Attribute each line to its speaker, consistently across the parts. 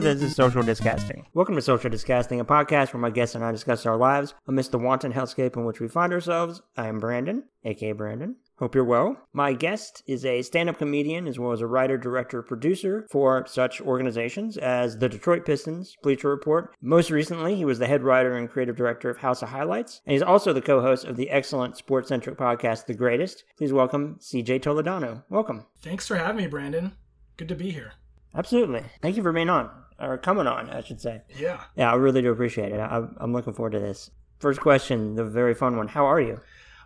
Speaker 1: This is Social Disgusting. Welcome to Social Disgusting, a podcast where my guests and I discuss our lives amidst the wanton hellscape in which we find ourselves. I am Brandon, aka Brandon. Hope you're well. My guest is a stand up comedian as well as a writer, director, producer for such organizations as the Detroit Pistons, Bleacher Report. Most recently, he was the head writer and creative director of House of Highlights, and he's also the co host of the excellent sports centric podcast, The Greatest. Please welcome CJ Toledano. Welcome.
Speaker 2: Thanks for having me, Brandon. Good to be here.
Speaker 1: Absolutely. Thank you for being on, or coming on, I should say.
Speaker 2: Yeah.
Speaker 1: Yeah, I really do appreciate it. I, I'm looking forward to this. First question, the very fun one. How are you?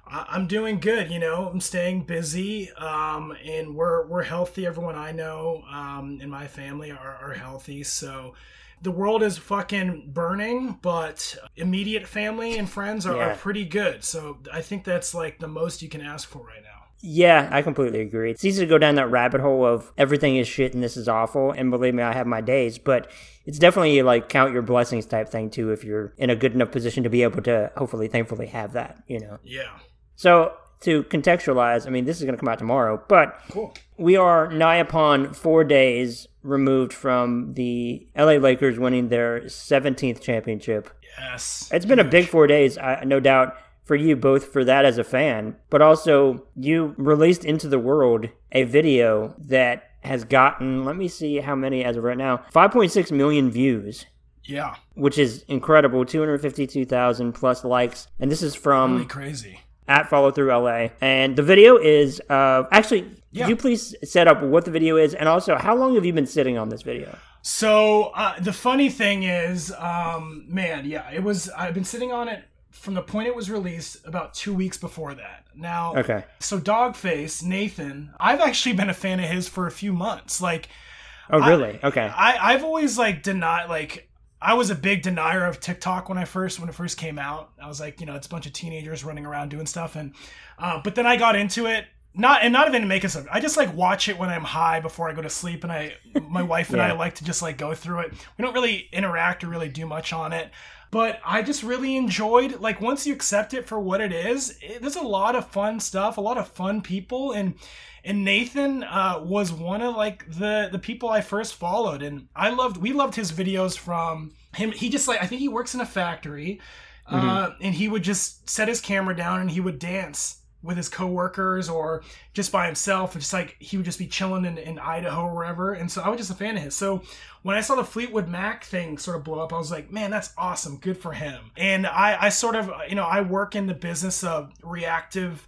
Speaker 2: I'm doing good. You know, I'm staying busy, um, and we're we're healthy. Everyone I know um, in my family are, are healthy. So the world is fucking burning, but immediate family and friends are,
Speaker 1: Yeah.
Speaker 2: are pretty good. So I think that's like the most you can ask for right now.
Speaker 1: Yeah, I completely agree. It's easy to go down that rabbit hole of everything is shit and this is awful. And believe me, I have my days, but it's definitely like count your blessings type thing too if you're in a good enough position to be able to hopefully, thankfully have that, you know.
Speaker 2: Yeah.
Speaker 1: So to contextualize, I mean, this is going to come out tomorrow, but
Speaker 2: Cool.
Speaker 1: we are nigh upon four days removed from the LA Lakers winning their 17th championship.
Speaker 2: Yes.
Speaker 1: It's been a big four days, I, no doubt, for you, both for that as a fan, but also you released into the world a video that has gotten, let me see how many as of right now, 5.6 million views,
Speaker 2: Yeah.
Speaker 1: which is incredible, 252,000 plus likes. And this is from
Speaker 2: Really crazy.
Speaker 1: at Follow Through LA. And the video is, uh, actually,
Speaker 2: Yeah.
Speaker 1: could you please set up what the video is and also how long have you been sitting on this video?
Speaker 2: So uh, the funny thing is, um, man, yeah, it was. I've been sitting on it from the point it was released about two weeks before that. Now,
Speaker 1: Okay.
Speaker 2: so Doggface Nathan, I've actually been a fan of his for a few months. Like,
Speaker 1: Oh, really? okay.
Speaker 2: I I've always like denied like. I was a big denier of TikTok when I first when it first came out. I was like, you know, it's a bunch of teenagers running around doing stuff, and uh, but then I got into it. Not and not even to make us. I just like watch it when I'm high before I go to sleep, and I, my wife and I like to just like go through it. We don't really interact or really do much on it, but I just really enjoyed. Like once you accept it for what it is, it, there's a lot of fun stuff, a lot of fun people, and and Nathan uh, was one of like the the people I first followed, and I loved. We loved his videos from him. He just like I think he works in a factory, uh, and he would just set his camera down and he would dance with his coworkers or just by himself, and just like he would just be chilling in, in Idaho or wherever. And so I was just a fan of his. So when I saw the Fleetwood Mac thing sort of blow up, I was like, man, that's awesome, good for him. And I, I sort of, you know, I work in the business of reactive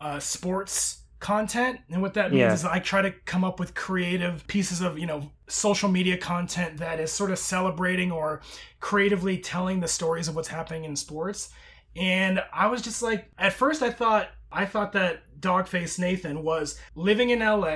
Speaker 2: uh, sports content and what that means
Speaker 1: Yeah.
Speaker 2: is i try to come up with creative pieces of you know social media content that is sort of celebrating or creatively telling the stories of what's happening in sports and i was just like at first i thought i thought that doggface nathan was living in la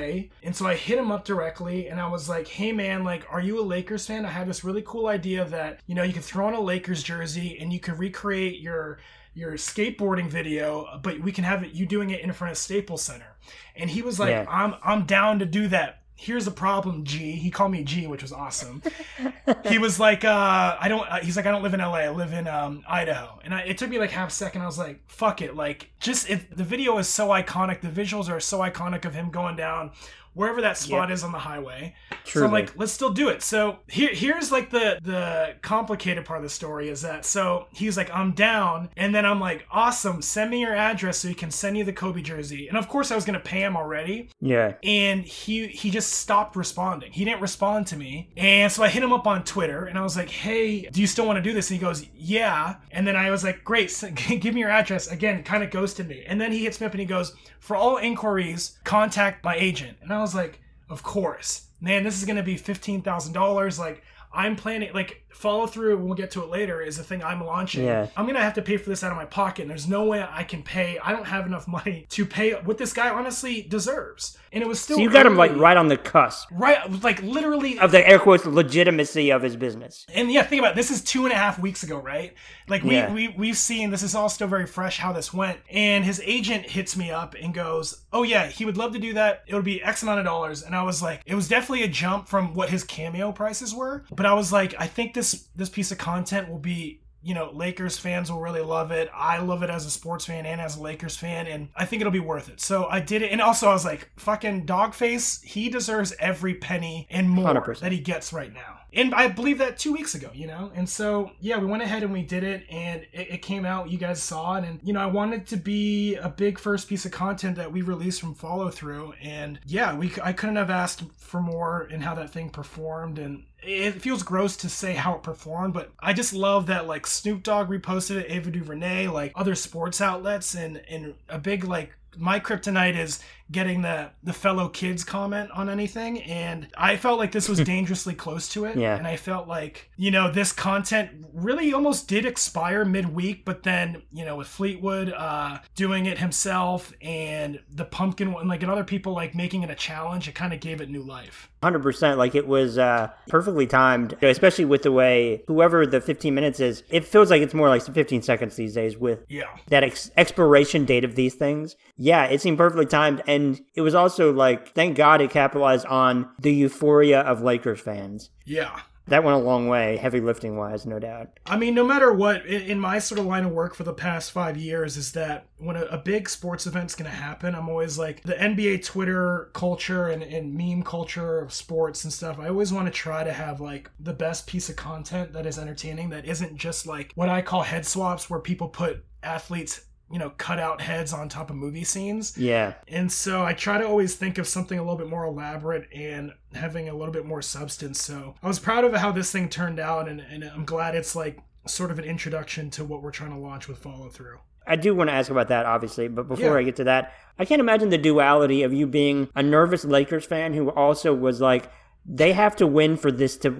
Speaker 2: and so i hit him up directly and i was like hey man like are you a lakers fan i have this really cool idea that you know you could throw on a lakers jersey and you could recreate your your skateboarding video, but we can have it you doing it in front of Staples Center. And he was like,
Speaker 1: Yeah.
Speaker 2: I'm I'm down to do that. Here's the problem, G. He called me G, which was awesome. he was like, uh, I don't. Uh, he's like, I don't live in LA. I live in um, Idaho. And I, it took me like half a second. I was like, fuck it. Like, just it, the video is so iconic. The visuals are so iconic of him going down wherever that spot is on the highway. So I'm like, let's still do it. So here, here's like the the complicated part of the story is that so he's like, I'm down, and then I'm like, awesome, send me your address so he can send you the Kobe jersey. And of course, I was gonna pay him already,
Speaker 1: Yeah.
Speaker 2: and he he just stopped responding. He didn't respond to me, and so I hit him up on Twitter, and I was like, hey, do you still want to do this? And he goes, yeah. And then I was like, great, s- give me your address. Again, kind of ghosted me, and then he hits me up and he goes, for all inquiries, contact my agent. And I was like, of course, man, this is gonna be fifteen thousand dollars. Like. I'm planning like follow through. We'll get to it later. Is the thing I'm launching.
Speaker 1: Yeah.
Speaker 2: I'm gonna have to pay for this out of my pocket. And there's no way I can pay. I don't have enough money to pay what this guy honestly deserves. And it was still
Speaker 1: So you got him like right on the cusp
Speaker 2: right, like literally.
Speaker 1: of the air quotes legitimacy of his business.
Speaker 2: And yeah, think about it. this is two and a half weeks ago, right? Like we,
Speaker 1: Yeah.
Speaker 2: we we've seen this is all still very fresh how this went. And his agent hits me up and goes, "Oh yeah, he would love to do that. It would be X amount of dollars." And I was like, it was definitely a jump from what his cameo prices were, but I was like, I think this this this piece of content will be you know, Lakers fans will really love it. I love it as a sports fan and as a Lakers fan, and I think it'll be worth it. So I did it, and also I was like, fucking Doggface, he deserves every penny and more
Speaker 1: 100%.
Speaker 2: that he gets right now. And I believe that two weeks ago, you know? And so, yeah, we went ahead and we did it, and it, it came out. You guys saw it. And, you know, I wanted to be a big first piece of content that we released from follow through. And yeah, we I couldn't have asked for more in how that thing performed. And it feels gross to say how it performed, but I just love that like Snoop Dogg reposted it, Ava DuVernay, like other sports outlets, and and a big like my kryptonite is getting the the fellow kids comment on anything and i felt like this was dangerously close to it
Speaker 1: Yeah.
Speaker 2: and i felt like you know this content really almost did expire midweek but then you know with fleetwood uh doing it himself and the pumpkin one like and other people like making it a challenge it kind of gave it new life
Speaker 1: Hundred percent, like it was uh, perfectly timed, especially with the way whoever the fifteen minutes is. It feels like it's more like fifteen seconds these days with
Speaker 2: yeah
Speaker 1: that ex- expiration date of these things. Yeah, it seemed perfectly timed, and it was also like, thank God it capitalized on the euphoria of Lakers fans.
Speaker 2: yeah
Speaker 1: That went a long way, heavy lifting wise, no doubt.
Speaker 2: I mean, no matter what, in, my sort of line of work for the past five years, is that when a, a big sports event's going to happen, I'm always like the NBA Twitter culture and, and meme culture of sports and stuff. I always want to try to have like the best piece of content that is entertaining, that isn't just like what I call head swaps, where people put athletes, you know, cut out heads on top of movie scenes.
Speaker 1: Yeah,
Speaker 2: And so I try to always think of something a little bit more elaborate and having a little bit more substance. So I was proud of how this thing turned out, and, and I'm glad it's like sort of an introduction to what we're trying to launch with follow through.
Speaker 1: I do want to ask about that, obviously, but before
Speaker 2: Yeah.
Speaker 1: I get to that, I can't imagine the duality of you being a nervous Lakers fan who also was like, they have to win for this to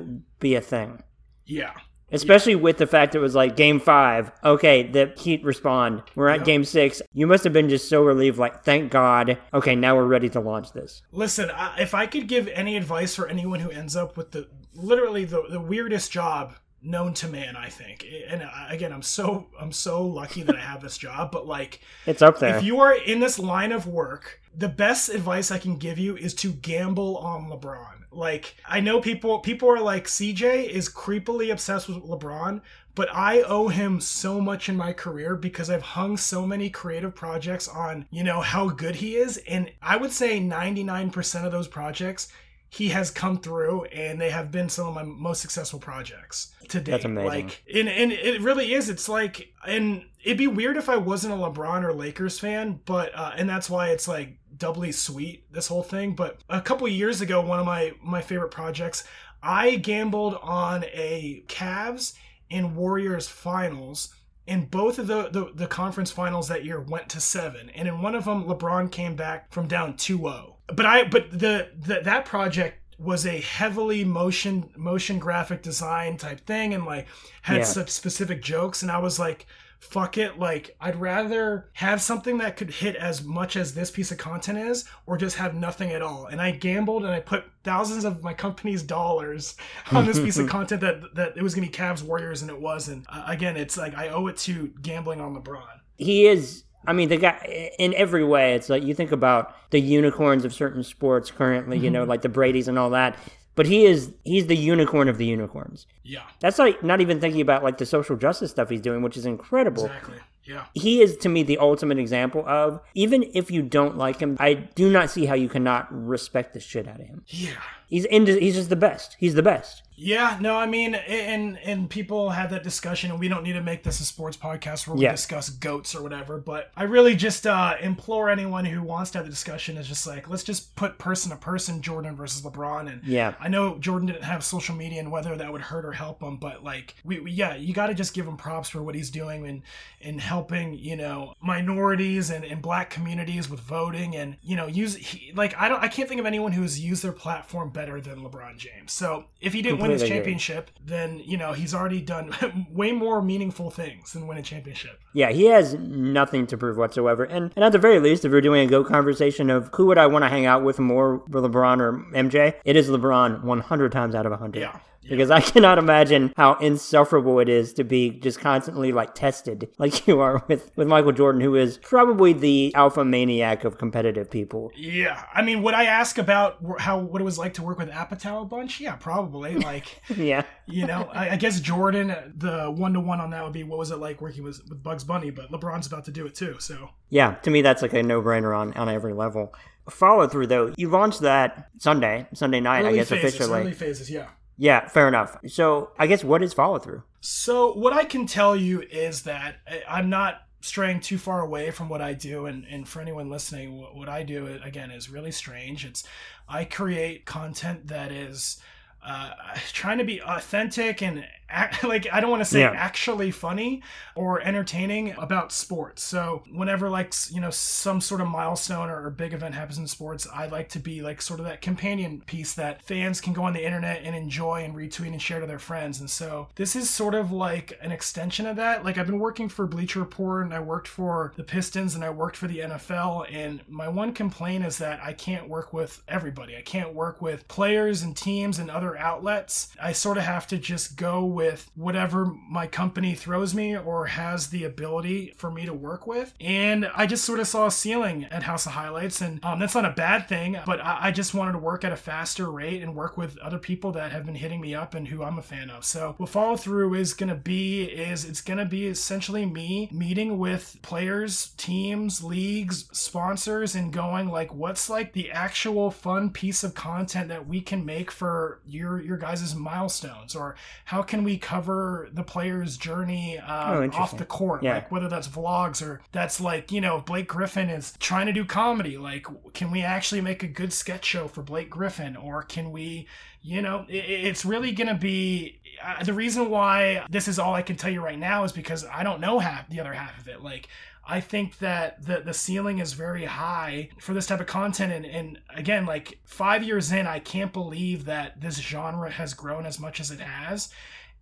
Speaker 1: be a thing.
Speaker 2: Yeah.
Speaker 1: Especially with the fact it was like game five. Okay, the Heat respond. We're at
Speaker 2: Yeah.
Speaker 1: game six. You must have been just so relieved, like, thank God. Okay, now we're ready to launch this.
Speaker 2: Listen, if I could give any advice for anyone who ends up with the literally the, the weirdest job known to man, I think. And uh, again, I'm so I'm so lucky that I have this job, but like
Speaker 1: It's up there.
Speaker 2: if you are in this line of work, the best advice I can give you is to gamble on LeBron. Like I know people people are like CJ is creepily obsessed with LeBron, but I owe him so much in my career because I've hung so many creative projects on, you know, how good he is and I would say 99% of those projects he has come through and they have been some of my most successful projects to date.
Speaker 1: That's amazing.
Speaker 2: Like and, and it really is. It's like and it'd be weird if I wasn't a LeBron or Lakers fan, but uh, and that's why it's like doubly sweet this whole thing. But a couple of years ago, one of my my favorite projects, I gambled on a Cavs and Warriors finals. And both of the, the, the conference finals that year went to seven. And in one of them, LeBron came back from down 2-0. But I but the, the that project was a heavily motion motion graphic design type thing and like had
Speaker 1: Yeah.
Speaker 2: such specific jokes and I was like fuck it like I'd rather have something that could hit as much as this piece of content is or just have nothing at all. And I gambled and I put thousands of my company's dollars on this piece of content that that it was going to be Cavs Warriors and it wasn't. Uh, again it's like I owe it to gambling on LeBron.
Speaker 1: He is I mean the guy in every way it's like you think about the unicorns of certain sports currently, you know, like the Brady's and all that. But he is he's the unicorn of the unicorns.
Speaker 2: yeah
Speaker 1: That's like not even thinking about like the social justice stuff he's doing, which is incredible.
Speaker 2: exactly yeah
Speaker 1: He is to me the ultimate example of even if you don't like him, I do not see how you cannot respect the shit out of him.
Speaker 2: yeah
Speaker 1: He's in, he's just the best. He's the best.
Speaker 2: Yeah, no, I mean, and and people have that discussion, and we don't need to make this a sports podcast where we
Speaker 1: Yeah.
Speaker 2: discuss goats or whatever. But I really just uh, implore anyone who wants to have the discussion is just like, let's just put person to person, Jordan versus LeBron. And
Speaker 1: Yeah.
Speaker 2: I know Jordan didn't have social media and whether that would hurt or help him, but like, we, we yeah, you got to just give him props for what he's doing and and helping, you know, minorities and, and black communities with voting and you know use he, like I don't I can't think of anyone who's used their platform better than LeBron James. So if he didn't win his
Speaker 1: Completely agree.
Speaker 2: championship, then you know he's already done way more meaningful things than win a championship.
Speaker 1: Yeah, he has nothing to prove whatsoever. And, and at the very least, if we're doing a GOAT conversation of who would I want to hang out with more, LeBron or MJ, it is LeBron 100 times out of 100.
Speaker 2: Yeah.
Speaker 1: Because I cannot imagine how insufferable it is to be just constantly like tested like you are with with Michael Jordan, who is probably the alpha maniac of competitive people.
Speaker 2: Yeah, I mean, would I ask about how what it was like to work with Apatow a bunch? Yeah, probably. Like,
Speaker 1: yeah,
Speaker 2: you know, I, I guess Jordan, uh, the one to one on that would be what was it like working with with Bugs Bunny, but LeBron's about to do it too, so
Speaker 1: yeah, to me that's like a no brainer on on every level. Follow through though. You launched that Sunday, Sunday night,
Speaker 2: early
Speaker 1: I guess
Speaker 2: phases,
Speaker 1: officially.
Speaker 2: Early phases, yeah.
Speaker 1: Yeah, fair enough. So I guess what is follow through?
Speaker 2: So what I can tell you is that I'm not straying too far away from what I do, and, and for anyone listening, what, what I do again is really strange. It's I create content that is uh, trying to be authentic and act, like I don't want to say yeah. actually funny or entertaining about sports. So whenever like you know some sort of milestone or, or big event happens in sports, I like to be like sort of that companion piece that fans can go on the internet and enjoy and retweet and share to their friends. And so this is sort of like an extension of that. Like I've been working for Bleacher Report and I worked for the Pistons and I worked for the NFL. And my one complaint is that I can't work with everybody. I can't work with players and teams and other outlets. I sort of have to just go with whatever my company throws me or has the ability for me to work with. And I just sort of saw a ceiling at House of Highlights, and um, that's not a bad thing, but I, I just wanted to work at a faster rate and work with other people that have been hitting me up and who I'm a fan of. So what follow through is going to be is it's going to be essentially me meeting with players, teams, leagues, sponsors, and going like, what's like the actual fun piece of content that we can make for your your guys' milestones, or how can we cover cover the player's journey um, oh, off the court, yeah. like whether that's vlogs or that's like you know Blake Griffin is trying to do comedy. Like, can we actually make a good sketch show for Blake Griffin, or can we? You know, it, it's really going to be uh, the reason why this is all I can tell you right now is because I don't know half the other half of it. Like, I think that the the ceiling is very high for this type of content. And, and again, like five years in, I can't believe that this genre has grown as much as it has.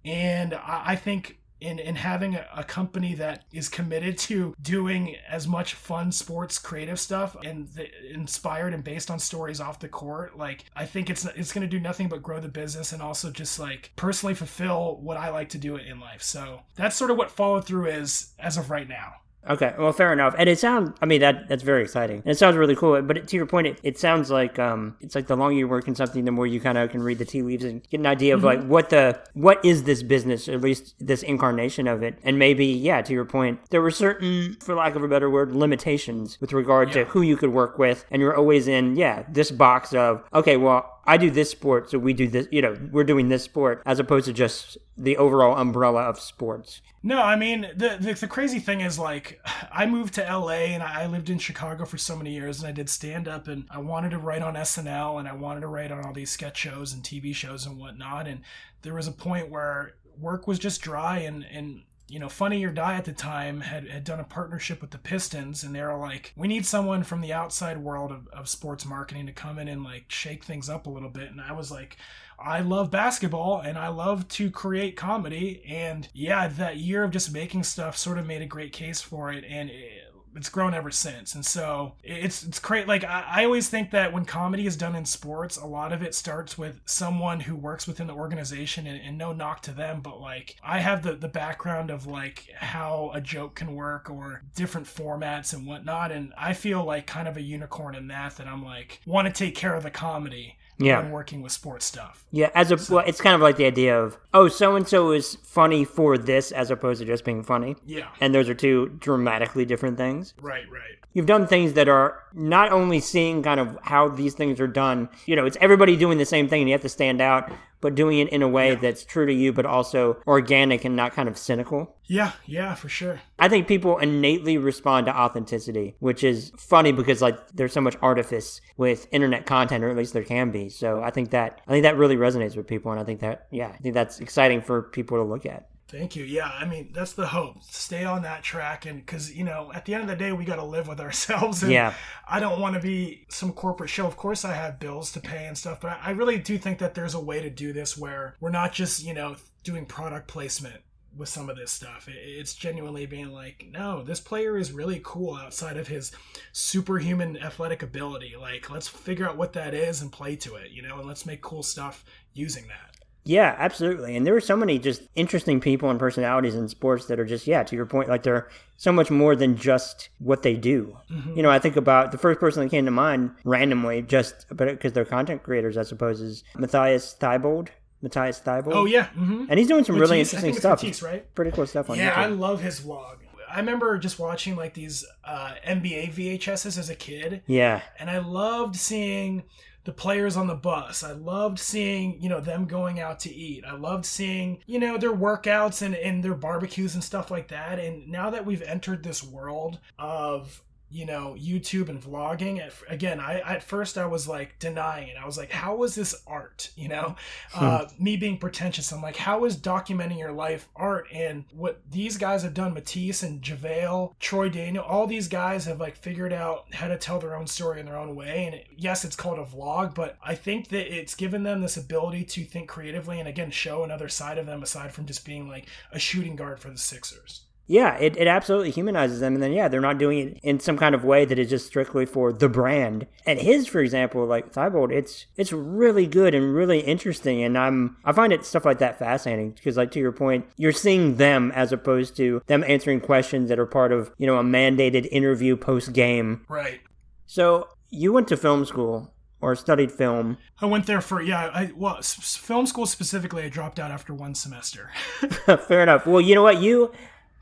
Speaker 2: And I, think in, in having a, a, company that is committed to doing as much fun sports creative stuff and the, inspired and based on stories off the court like i think it's it's going to do nothing but grow the business and also just like personally fulfill what i like to do in life. So that's sort of what follow through is as of right now
Speaker 1: Okay, well, fair enough. And it sounds, I mean, that that's very exciting. And it sounds really cool. But it, to your point, it, it sounds like um, it's like the longer you work in something, the more you kind of can read the tea leaves and get an idea of mm-hmm. like what the what is this business, at least this incarnation of it. And maybe, yeah, to your point, there were certain, for lack of a better word, limitations with regard yeah. to who you could work with, and you're always in, yeah, this box of okay, well, I do this sport, so we do this, you know, we're doing this sport as opposed to just the overall umbrella of sports.
Speaker 2: No, I mean, the, the, the crazy thing is like, I moved to LA and I lived in Chicago for so many years and I did stand up and I wanted to write on SNL and I wanted to write on all these sketch shows and TV shows and whatnot. And there was a point where work was just dry and, and you know, Funny or Die at the time had, had done a partnership with the Pistons, and they were like, we need someone from the outside world of, of sports marketing to come in and like shake things up a little bit. And I was like, I love basketball and I love to create comedy. And yeah, that year of just making stuff sort of made a great case for it. And it, it's grown ever since. And so it's it's great. Like I, I, always think that when comedy is done in sports, a lot of it starts with someone who works within the organization and, and no knock to them, but like I have the, the background of like how a joke can work or different formats and whatnot. And I feel like kind of a unicorn in that that I'm like want to take care of the comedy yeah. when working with sports stuff.
Speaker 1: Yeah, as a so, well, it's kind of like the idea of oh, so and so is funny for this as opposed to just being funny.
Speaker 2: Yeah,
Speaker 1: and those are two dramatically different things.
Speaker 2: Right, right.
Speaker 1: You've done things that are not only seeing kind of how these things are done. You know, it's everybody doing the same thing, and you have to stand out but doing it in a way yeah. that's true to you, but also organic and not kind of cynical.
Speaker 2: Yeah, yeah, for sure.
Speaker 1: I think people innately respond to authenticity, which is funny because like there's so much artifice with internet content, or at least there can be. So I think that I think that really resonates with people, and I think that yeah, I think that's exciting for people to look at.
Speaker 2: Thank you. Yeah, I mean that's the hope. Stay on that track, and because you know, at the end of the day, we got to live with ourselves. And
Speaker 1: yeah.
Speaker 2: I don't want to be some corporate show. Of course, I have bills to pay and stuff, but I really do think that there's a way to do this where we're not just you know doing product placement with some of this stuff. It's genuinely being like, no, this player is really cool outside of his superhuman athletic ability. Like, let's figure out what that is and play to it, you know, and let's make cool stuff using that.
Speaker 1: Yeah, absolutely. And there are so many just interesting people and personalities in sports that are just, yeah, to your point, like they're so much more than just what they do. Mm-hmm. You know, I think about the first person that came to mind randomly, just because they're content creators, I suppose, is Matthias Thybulle. Matthias Thybulle.
Speaker 2: Oh yeah, mm-hmm.
Speaker 1: and he's doing some really interesting stuff.
Speaker 2: Matisse, right?
Speaker 1: Pretty cool stuff on
Speaker 2: yeah,
Speaker 1: YouTube.
Speaker 2: I love his vlog. I remember just watching like these uh, NBA VHSs as a kid.
Speaker 1: Yeah,
Speaker 2: and I loved seeing the players on the bus. I loved seeing, you know, them going out to eat. I loved seeing, you know, their workouts and, and their barbecues and stuff like that. And now that we've entered this world of you know youtube and vlogging at, again i at first i was like denying it. I was like how is this art? You know? Hmm. uh, me being pretentious i'm like how is documenting your life art? And what these guys have done matisse and javale troy daniel all these guys have like figured out how to tell their own story in their own way. And it, yes it's called a vlog but i think that it's given them this ability to think creatively and again show another side of them aside from just being like a shooting guard for the sixers
Speaker 1: yeah, it, it absolutely humanizes them. And then, yeah, they're not doing it in some kind of way that is just strictly for the brand. And his, for example, like Thybulle, it's it's really good and really interesting. And I'm I find it stuff like that fascinating because, like to your point, you're seeing them as opposed to them answering questions that are part of you know a mandated interview post game.
Speaker 2: Right.
Speaker 1: So you went to film school or studied film.
Speaker 2: I went there for yeah, I well, film school specifically. I dropped out after one semester.
Speaker 1: Fair enough. Well, you know what you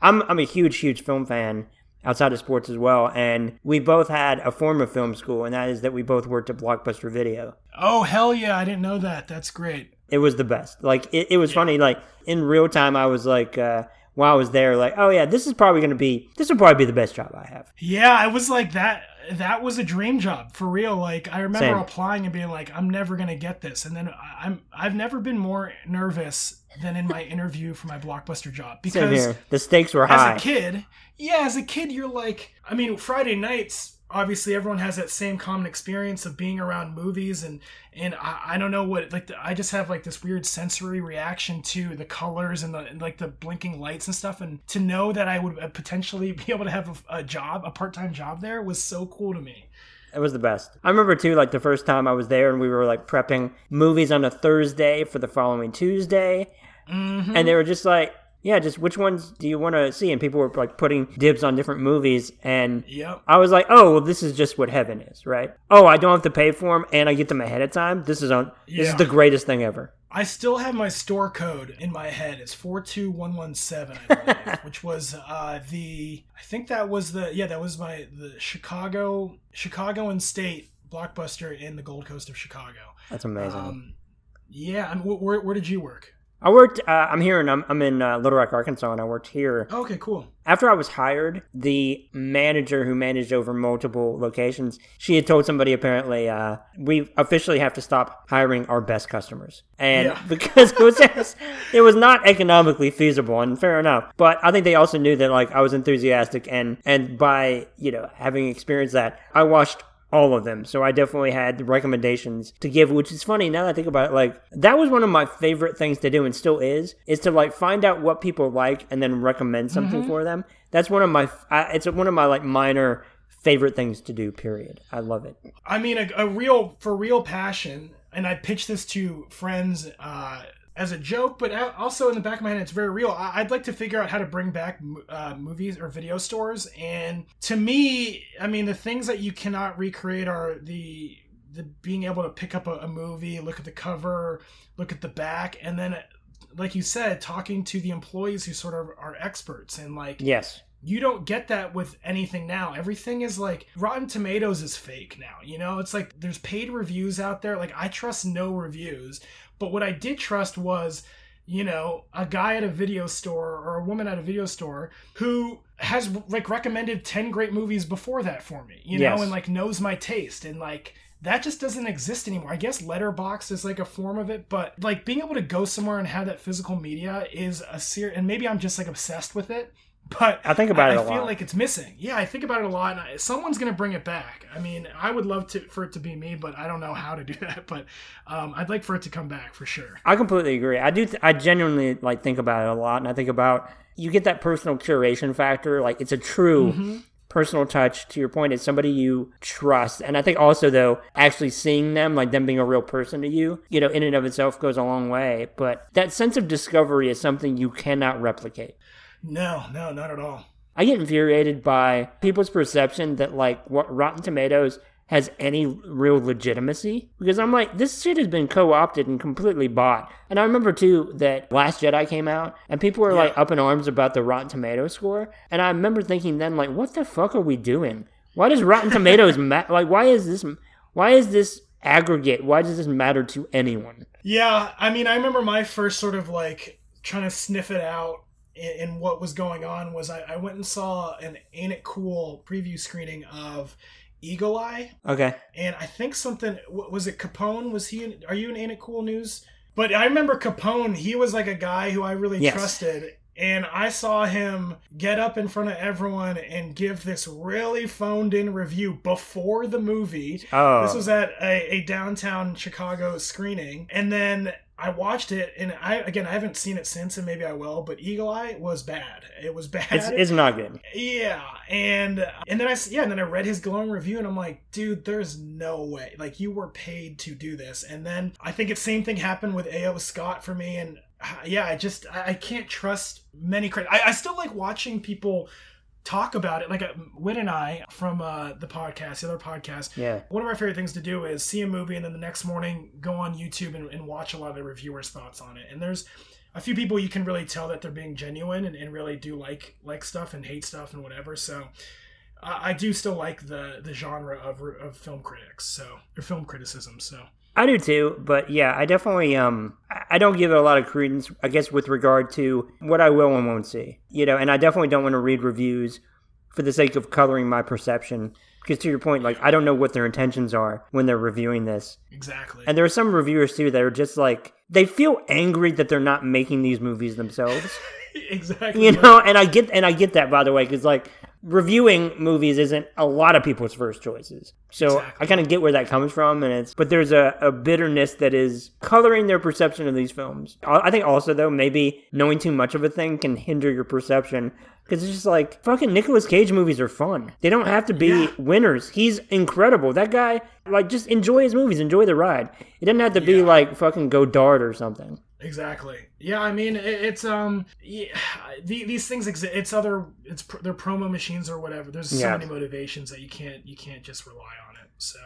Speaker 1: I'm I'm a huge huge film fan outside of sports as well, and we both had a form of film school, and that is that we both worked at Blockbuster Video.
Speaker 2: Oh hell yeah! I didn't know that. That's great.
Speaker 1: It was the best. Like it, it was yeah. funny. Like in real time, I was like. Uh, while I was there, like, oh yeah, this is probably going to be, this will probably be the best job I have.
Speaker 2: Yeah, I was like that. That was a dream job for real. Like I remember Same. applying and being like, I'm never going to get this, and then I'm I've never been more nervous than in my interview for my blockbuster job because
Speaker 1: the stakes were high.
Speaker 2: As a kid, yeah, as a kid, you're like, I mean, Friday nights. Obviously, everyone has that same common experience of being around movies, and and I, I don't know what like the, I just have like this weird sensory reaction to the colors and the and like the blinking lights and stuff, and to know that I would uh, potentially be able to have a, a job, a part time job there, was so cool to me.
Speaker 1: It was the best. I remember too, like the first time I was there and we were like prepping movies on a Thursday for the following Tuesday. Mm-hmm. And they were just like, yeah, just which ones do you want to see? And people were like putting dibs on different movies. And
Speaker 2: yep.
Speaker 1: I was like, oh, well, this is just what heaven is, right? Oh, I don't have to pay for them and I get them ahead of time. This is on. Yeah. This is the greatest thing ever.
Speaker 2: I still have my store code in my head. It's four two one one seven, I believe, which was uh, the. I think that was the. Yeah, that was my the Chicago Chicago and State blockbuster in the Gold Coast of Chicago.
Speaker 1: That's amazing. Um,
Speaker 2: yeah, and where, where did you work?
Speaker 1: I worked. Uh, I'm here, and I'm, I'm in uh, Little Rock, Arkansas, and I worked here.
Speaker 2: Okay, cool.
Speaker 1: After I was hired, the manager who managed over multiple locations, she had told somebody apparently, uh, we officially have to stop hiring our best customers, and yeah. because it was just, it was not economically feasible, and fair enough. But I think they also knew that like I was enthusiastic, and and by you know having experienced that, I watched all of them. So I definitely had recommendations to give, which is funny now that I think about it. Like that was one of my favorite things to do and still is, is to like find out what people like and then recommend something mm-hmm. for them. That's one of my, it's one of my like minor favorite things to do, period. I love it.
Speaker 2: I mean, a, a real, for real passion. And I pitched this to friends, uh, as a joke, but also in the back of my head, it's very real. I'd like to figure out how to bring back uh, movies or video stores. And to me, I mean, the things that you cannot recreate are the the being able to pick up a, a movie, look at the cover, look at the back, and then, like you said, talking to the employees who sort of are experts and like
Speaker 1: yes.
Speaker 2: You don't get that with anything now. Everything is like Rotten Tomatoes is fake now. You know, it's like there's paid reviews out there. Like I trust no reviews but what I did trust was, you know, a guy at a video store or a woman at a video store who has like recommended 10 great movies before that for me, you know, and like knows my taste. And like that just doesn't exist anymore. I guess Letterboxd is like a form of it, but like being able to go somewhere and have that physical media is a serious, and maybe I'm just like obsessed with it but
Speaker 1: I think about I, it.
Speaker 2: I feel lot. like it's missing. Yeah, I think about it a lot. And I, someone's gonna bring it back. I mean, I would love to for it to be me, but I don't know how to do that. But um, I'd like for it to come back for sure.
Speaker 1: I completely agree. I do. Th- I genuinely like think about it a lot, and I think about you get that personal curation factor. Like it's a true. Mm-hmm personal touch to your point it's somebody you trust and i think also though actually seeing them like them being a real person to you you know in and of itself goes a long way but that sense of discovery is something you cannot replicate
Speaker 2: no no not at all
Speaker 1: i get infuriated by people's perception that like what rotten tomatoes has any real legitimacy because I'm like, this shit has been co opted and completely bought. And I remember too that Last Jedi came out and people were yeah. like up in arms about the Rotten Tomato score. And I remember thinking then, like, what the fuck are we doing? Why does Rotten Tomatoes matter? Like, why is this? Why is this aggregate? Why does this matter to anyone?
Speaker 2: Yeah, I mean, I remember my first sort of like trying to sniff it out and what was going on was I, I went and saw an Ain't It Cool preview screening of Eagle Eye.
Speaker 1: Okay.
Speaker 2: And I think something was it Capone? Was he? In, are you in Ain't It Cool News? But I remember Capone. He was like a guy who I really yes. trusted. And I saw him get up in front of everyone and give this really phoned in review before the movie.
Speaker 1: Oh.
Speaker 2: This was at a, a downtown Chicago screening. And then I watched it, and I again I haven't seen it since, and maybe I will. But Eagle Eye was bad. It was bad.
Speaker 1: It's, it's not good.
Speaker 2: Yeah, and uh, and then I yeah, and then I read his glowing review, and I'm like, dude, there's no way. Like you were paid to do this. And then I think it's same thing happened with A.O. Scott for me, and uh, yeah, I just I, can't trust many critics. I, I still like watching people talk about it. Like uh, Win and I from uh, the podcast, the other podcast.
Speaker 1: Yeah.
Speaker 2: One of our favorite things to do is see a movie and then the next morning go on YouTube and, and watch a lot of the reviewers' thoughts on it. And there's a few people you can really tell that they're being genuine and, and really do like like stuff and hate stuff and whatever. So. I do still like the the genre of, of film critics, so or film criticism. So
Speaker 1: I do too, but yeah, I definitely um I don't give it a lot of credence. I guess with regard to what I will and won't see, you know, and I definitely don't want to read reviews for the sake of coloring my perception. Because to your point, like I don't know what their intentions are when they're reviewing this.
Speaker 2: Exactly.
Speaker 1: And there are some reviewers too that are just like they feel angry that they're not making these movies themselves.
Speaker 2: exactly.
Speaker 1: You know, and I get and I get that by the way, because like reviewing movies isn't a lot of people's first choices. So exactly. I kind of get where that comes from, and it's but there's a, a bitterness that is coloring their perception of these films. I think also though maybe knowing too much of a thing can hinder your perception because it's just like fucking Nicolas Cage movies are fun. They don't have to be yeah. winners. He's incredible. That guy, like, just enjoy his movies, enjoy the ride. It doesn't have to yeah. be like fucking Godard or something.
Speaker 2: Exactly. Yeah, I mean, it, it's um, yeah, the, these things exist. It's other, it's pr- they're promo machines or whatever. There's so yeah. many motivations that you can't you can't just rely on it. So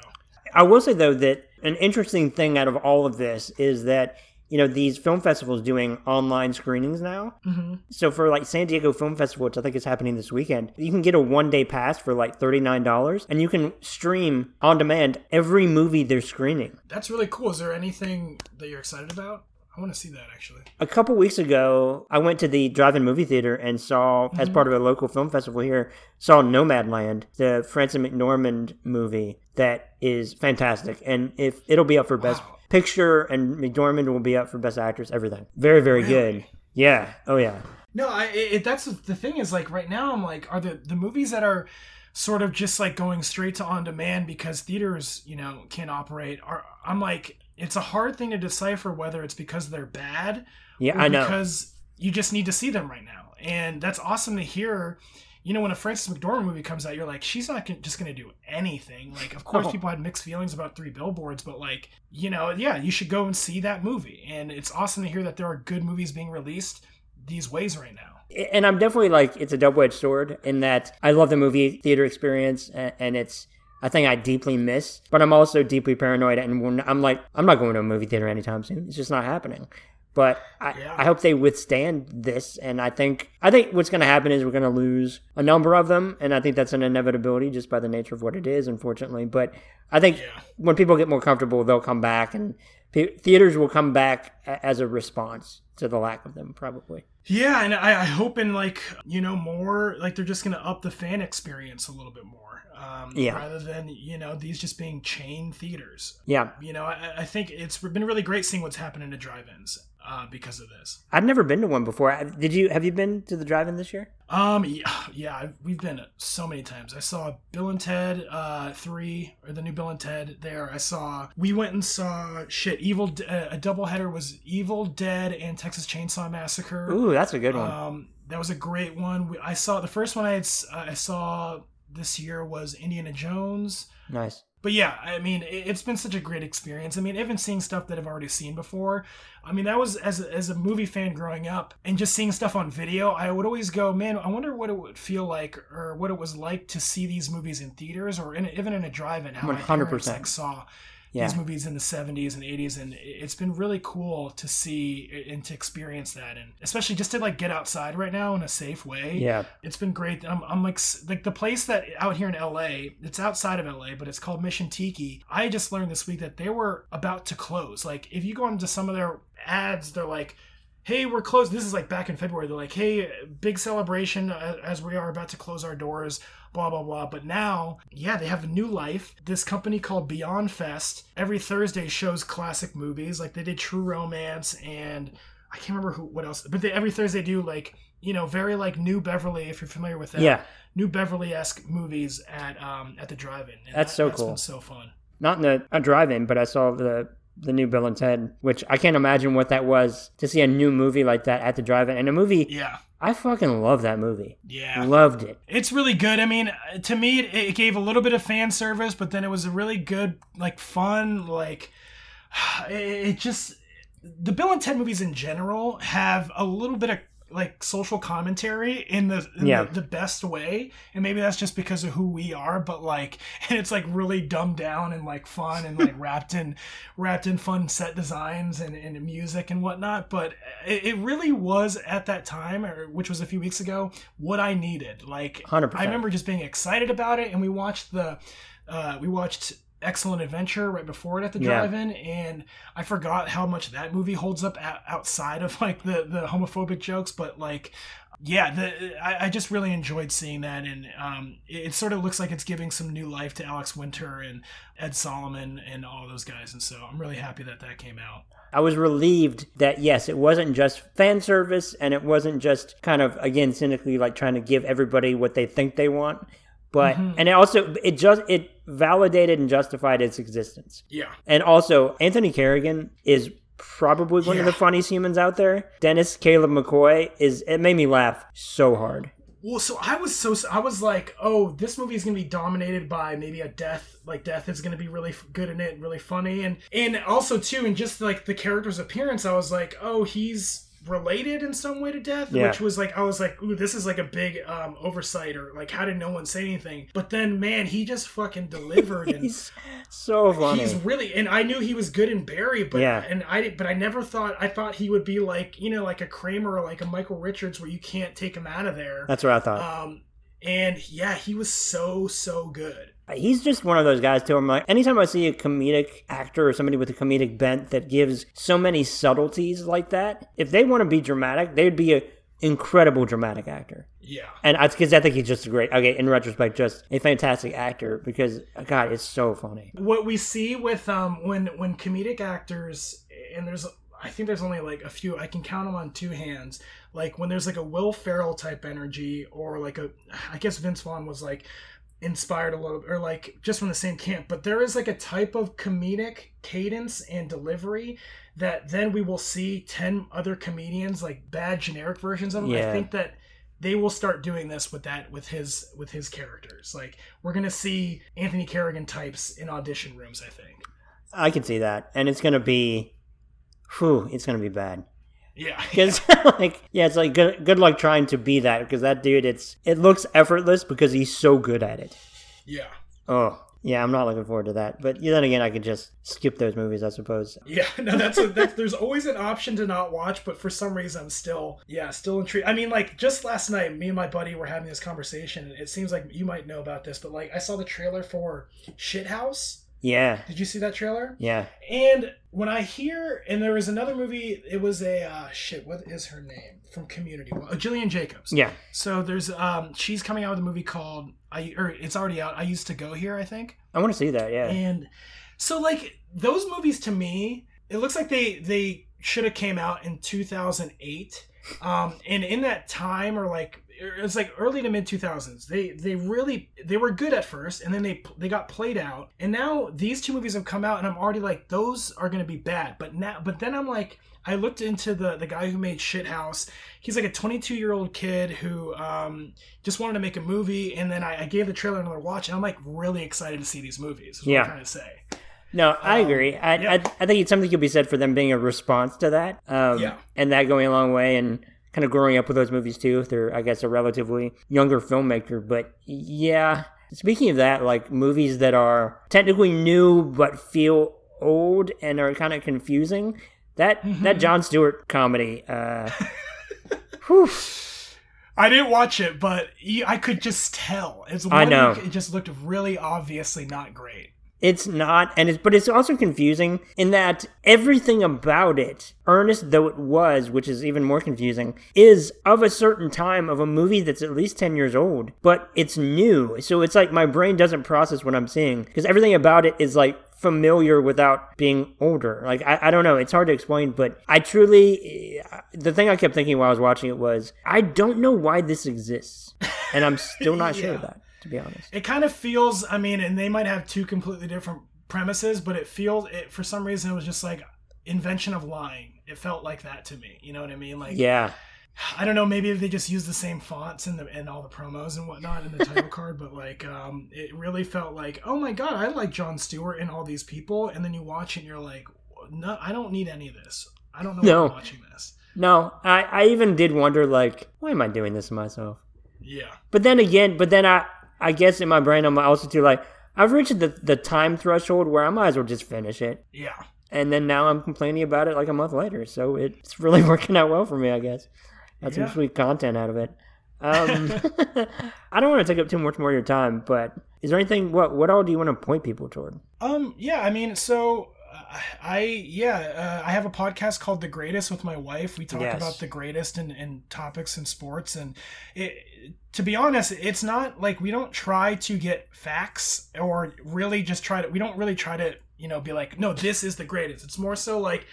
Speaker 1: I will say though that an interesting thing out of all of this is that you know these film festivals doing online screenings now.
Speaker 2: Mm-hmm.
Speaker 1: So for like San Diego Film Festival, which I think is happening this weekend, you can get a one day pass for like thirty nine dollars, and you can stream on demand every movie they're screening.
Speaker 2: That's really cool. Is there anything that you're excited about? I want to see that actually.
Speaker 1: A couple weeks ago, I went to the drive-in movie theater and saw, mm-hmm. as part of a local film festival here, saw Nomadland, the Frances McDormand movie that is fantastic, and if it'll be up for wow. best picture, and McDormand will be up for best actress, everything. Very, very really? good. Yeah. Oh yeah.
Speaker 2: No, I. It, that's the thing is like right now I'm like, are the the movies that are sort of just like going straight to on demand because theaters, you know, can't operate. Are I'm like it's a hard thing to decipher whether it's because they're bad
Speaker 1: yeah i know.
Speaker 2: because you just need to see them right now. And that's awesome to hear. You know when a frances mcdormand movie comes out you're like she's not just going to do anything. Like of course oh. people had mixed feelings about three billboards but like you know yeah you should go and see that movie. And it's awesome to hear that there are good movies being released these ways right now.
Speaker 1: And i'm definitely like it's a double-edged sword in that i love the movie theater experience and it's I think I deeply miss, but I'm also deeply paranoid, and I'm like, I'm not going to a movie theater anytime soon. It's just not happening. But I, yeah. I hope they withstand this, and I think I think what's going to happen is we're going to lose a number of them, and I think that's an inevitability just by the nature of what it is, unfortunately. But I think yeah. when people get more comfortable, they'll come back, and theaters will come back as a response to the lack of them, probably.
Speaker 2: Yeah, and I, I hope in like you know more like they're just going to up the fan experience a little bit more um,
Speaker 1: yeah.
Speaker 2: rather than you know these just being chain theaters.
Speaker 1: Yeah,
Speaker 2: you know, I, I think it's been really great seeing what's happening to drive-ins uh, because of this.
Speaker 1: I've never been to one before. Did you? Have you been to the drive-in this year?
Speaker 2: Um, yeah, yeah, we've been so many times. I saw Bill and Ted uh, three or the new Bill and Ted there. I saw. We went and saw shit. Evil. Uh, a double header was Evil Dead and Texas Chainsaw Massacre.
Speaker 1: Ooh, that's a good one.
Speaker 2: Um, that was a great one. I saw the first one. I had. I saw this year was Indiana Jones.
Speaker 1: Nice.
Speaker 2: But yeah, I mean, it- it's been such a great experience. I mean, even seeing stuff that I've already seen before. I mean, that was as a, as a movie fan growing up, and just seeing stuff on video. I would always go, man, I wonder what it would feel like, or what it was like to see these movies in theaters, or in, even in a drive-in. How
Speaker 1: 100%.
Speaker 2: parents like saw
Speaker 1: Yeah.
Speaker 2: these movies in the 70s and 80s and it's been really cool to see and to experience that and especially just to like get outside right now in a safe way.
Speaker 1: Yeah.
Speaker 2: it's been great. I'm, I'm like like the place that out here in la it's outside of la but it's called mission tiki. I just learned this week that they were about to close. Like if you go into some of their ads they're like hey we're closed. This is like back in february. They're like hey big celebration uh, as we are about to close our doors blah blah blah. But now yeah they have a new life. This company called beyond fest every thursday shows classic movies. Like they did true romance and i can't remember who what else but they, every thursday do like you know very like new beverly if you're familiar with that
Speaker 1: Yeah.
Speaker 2: new beverly-esque movies at um at the drive-in. And
Speaker 1: That's so
Speaker 2: that's
Speaker 1: cool.
Speaker 2: been so fun.
Speaker 1: Not in the a drive-in, but I saw the the new Bill and Ted, which I can't imagine what that was to see a new movie like that at the drive-in. And a movie,
Speaker 2: yeah
Speaker 1: I fucking love that movie.
Speaker 2: yeah
Speaker 1: Loved it.
Speaker 2: It's really good. I mean, to me, it, it gave a little bit of fan service, but then it was a really good, like, fun, like, it, it just. The Bill and Ted movies in general have a little bit of like social commentary in the in
Speaker 1: Yeah.
Speaker 2: the, the best way and maybe that's just because of who we are but like and it's like really dumbed down and like fun and like wrapped in wrapped in fun set designs and, and music and whatnot but it, it really was at that time or which was a few weeks ago what i needed like
Speaker 1: 100%.
Speaker 2: i remember just being excited about it and we watched the uh, we watched excellent adventure right before it at the drive-in and i forgot how much that movie holds up outside of like the the homophobic jokes but like yeah the I, I just really enjoyed seeing that and um it, it sort of looks like it's giving some new life to alex winter and ed solomon and all those guys and so i'm really happy that that came out.
Speaker 1: I was relieved that yes, it wasn't just fan service and it wasn't just kind of again cynically like trying to give everybody what they think they want, but
Speaker 2: Mhm.
Speaker 1: and it also it just it validated and justified its existence.
Speaker 2: yeah
Speaker 1: And also Anthony Carrigan is probably one of the funniest humans out there. Dennis Caleb McCoy is it made me laugh so hard.
Speaker 2: Well, so I was so I was like, oh, this movie is gonna be dominated by maybe a death. Like death is gonna be really good in it, really funny, and and also too, and just like the character's appearance, I was like, oh, he's related in some way to death,
Speaker 1: Yeah.
Speaker 2: which was like I was like, ooh, this is like a big um, oversight, or like how did no one say anything? But then, man, he just fucking delivered and.
Speaker 1: So funny.
Speaker 2: He's really, and I knew he was good in Barry, but
Speaker 1: Yeah.
Speaker 2: and I, but I never thought I thought he would be like you know like a Kramer or like a Michael Richards where you can't take him out of there.
Speaker 1: That's what I thought.
Speaker 2: Um, and yeah, he was so so good.
Speaker 1: He's just one of those guys too. I'm like, anytime I see a comedic actor or somebody with a comedic bent that gives so many subtleties like that, if they want to be dramatic, they'd be an incredible dramatic actor.
Speaker 2: Yeah,
Speaker 1: And I because I think he's just a great. Okay, in retrospect, just a fantastic actor because God, it's so funny.
Speaker 2: what we see with um when when comedic actors and there's I think there's only like a few I can count them on two hands. Like when there's like a Will Ferrell type energy or like a I guess Vince Vaughn was like inspired a little or like just from the same camp but there is like a type of comedic cadence and delivery that then we will see 10 other comedians like bad generic versions of him i think that they will start doing this with that with his with his characters. Like we're gonna see anthony carrigan types in audition rooms i think.
Speaker 1: I can see that, and it's gonna be, whew, it's gonna be bad.
Speaker 2: Yeah
Speaker 1: Because like, yeah, it's like good good luck trying to be that because that dude, it's it looks effortless because he's so good at it.
Speaker 2: yeah
Speaker 1: Oh. Yeah, I'm not looking forward to that. But then again, I could just skip those movies, I suppose.
Speaker 2: Yeah, no, that's, a, that's there's always an option to not watch, but for some reason I'm still yeah still intrigued. I mean, like just last night, me and my buddy were having this conversation, and it seems like you might know about this, but like I saw the trailer for Shithouse.
Speaker 1: Yeah,
Speaker 2: Did you see that trailer?
Speaker 1: yeah.
Speaker 2: And when I hear, and there was another movie, it was a uh, shit. What is her name from Community? Uh, Gillian Jacobs.
Speaker 1: Yeah.
Speaker 2: So there's um she's coming out with a movie called I or it's already out. I used to go here. I think.
Speaker 1: I want to see that, yeah.
Speaker 2: And so like those movies to me, it looks like they they should have came out in 2008. Um and in that time or like it was like early to mid 2000s. They they really they were good at first, and then they they got played out, and now these two movies have come out, and I'm already like those are gonna be bad. But now, but then I'm like. I looked into the the guy who made Shithouse. He's like a 22 year old kid who um, just wanted to make a movie, and then I, I gave the trailer another watch, and I'm like really excited to see these movies.
Speaker 1: Yeah.
Speaker 2: I'm trying to say.
Speaker 1: No, I agree. I,
Speaker 2: Um, yeah.
Speaker 1: I I think it's something could be said for them being a response to that. Um,
Speaker 2: Yeah.
Speaker 1: And that going a long way and kind of growing up with those movies too. If they're, I guess, a relatively younger filmmaker. But yeah, speaking of that, like movies that are technically new but feel old and are kind of confusing. That
Speaker 2: Mm-hmm.
Speaker 1: that Jon Stewart comedy. Uh, whew,
Speaker 2: I didn't watch it, but I could just tell. It's
Speaker 1: I
Speaker 2: one
Speaker 1: know.
Speaker 2: It just looked really obviously not great.
Speaker 1: It's not, and it's but it's also confusing in that everything about it, earnest though it was, which is even more confusing, is of a certain time of a movie that's at least ten years old, but it's new. So it's like my brain doesn't process what I'm seeing because everything about it is like familiar without being older. Like I, I don't know, it's hard to explain, but I truly, the thing I kept thinking while I was watching it was, I don't know why this exists, and I'm still not sure
Speaker 2: Yeah.
Speaker 1: of that, to be honest.
Speaker 2: It kind of feels. I mean, and they might have two completely different premises, but it feels. It for some reason it was just like invention of lying. It felt like that to me. You know what I mean? Like
Speaker 1: Yeah.
Speaker 2: I don't know. Maybe they just use the same fonts in the in all the promos and whatnot in the title card, but like, um, it really felt like, oh my god, I like Jon Stewart and all these people, and then you watch and you're like, no, I don't need any of this. I don't know
Speaker 1: No.
Speaker 2: why I'm watching this.
Speaker 1: No, I, I even did wonder, like, why am I doing this to myself?
Speaker 2: Yeah,
Speaker 1: But then again, but then I, I guess in my brain, I'm also too like, I've reached the, the time threshold where I might as well just finish it.
Speaker 2: yeah.
Speaker 1: And then now I'm complaining about it like a month later. So it's really working out well for me, I guess. Got some sweet content out of it. Um, I don't want to take up too much more of your time, but is there anything, what, what all do you want to point people toward?
Speaker 2: Um, yeah, I mean, so I yeah, uh, I have a podcast called The Greatest with my wife. We talk
Speaker 1: Yes.
Speaker 2: about the greatest and and topics in sports, and it, to be honest, it's not like we don't try to get facts or really just try to. We don't really try to you know be like, no, this is the greatest. It's more so like.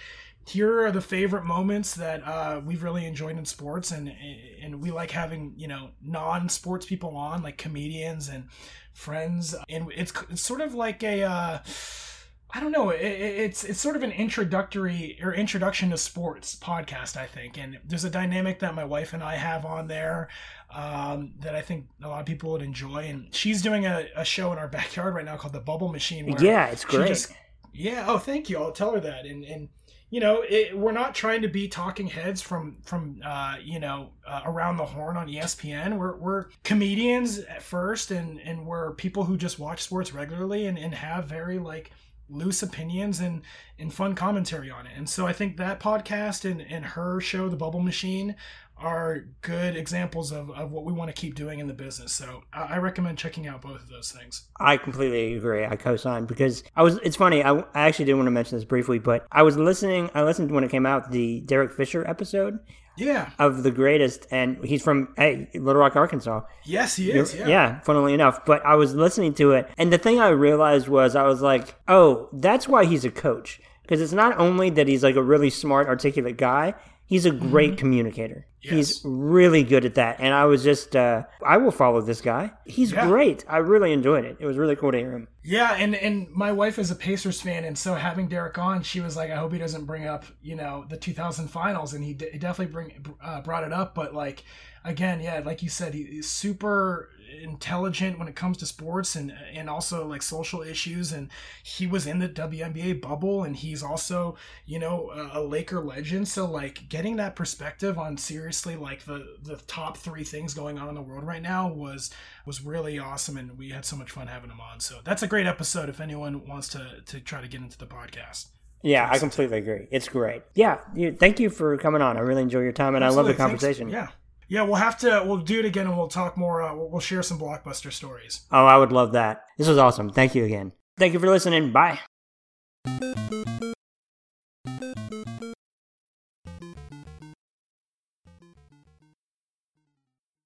Speaker 2: Here are the favorite moments that uh, we've really enjoyed in sports, and and we like having you know non-sports people on, like comedians and friends, and it's, it's sort of like a uh, I don't know. It, it- it's it's sort of an introductory or introduction to sports podcast, I think. And there's a dynamic that my wife and I have on there um, that I think a lot of people would enjoy. And she's doing a, a show in our backyard right now called the Bubble Machine. Where
Speaker 1: Yeah, it's great.
Speaker 2: just- yeah. Oh, thank you. I'll tell her that. And and you know, it, we're not trying to be talking heads from from uh, you know uh, around the horn on ESPN. We're we're comedians at first, and and we're people who just watch sports regularly and and have very like loose opinions and and fun commentary on it. And so I think that podcast and and her show, The Bubble Machine, are good examples of, of what we want to keep doing in the business. So I, I recommend checking out both of those things.
Speaker 1: I completely agree. I co-sign because I was. It's funny. I, I actually did want to mention this briefly, but I was listening. I listened when it came out the Derek Fisher episode
Speaker 2: Yeah.
Speaker 1: of the greatest, and he's from hey, Little Rock, Arkansas.
Speaker 2: Yes, he is.
Speaker 1: yeah.
Speaker 2: Yeah.
Speaker 1: funnily enough. But I was listening to it, and the thing I realized was I was like, oh, that's why he's a coach because it's not only that he's like a really smart, articulate guy. He's a great communicator. He's really good at that. And I was just, uh, I will follow this guy. He's
Speaker 2: Yeah.
Speaker 1: great. I really enjoyed it. It was really cool to hear him.
Speaker 2: Yeah, and and my wife is a Pacers fan, and so having Derek on, she was like, I hope he doesn't bring up you know the 2000 finals, and he, d- definitely bring uh, brought it up, but like again, yeah, like you said, he, he's super intelligent when it comes to sports and and also like social issues, and he was in the WNBA bubble, and he's also you know a, a Laker legend, so like getting that perspective on seriously like the the top three things going on in the world right now was was really awesome and we had so much fun having him on so that's a great episode if anyone wants to to try to get into the podcast
Speaker 1: Yeah, I completely agree. It's great. Yeah, you, thank you for coming on. I really enjoy your time, and I love the
Speaker 2: Absolutely. Thanks.
Speaker 1: conversation.
Speaker 2: yeah yeah we'll have to we'll do it again and we'll talk more uh, we'll, we'll share some blockbuster stories
Speaker 1: Oh, I would love that. This was awesome. Thank you again. Thank you for listening. Bye.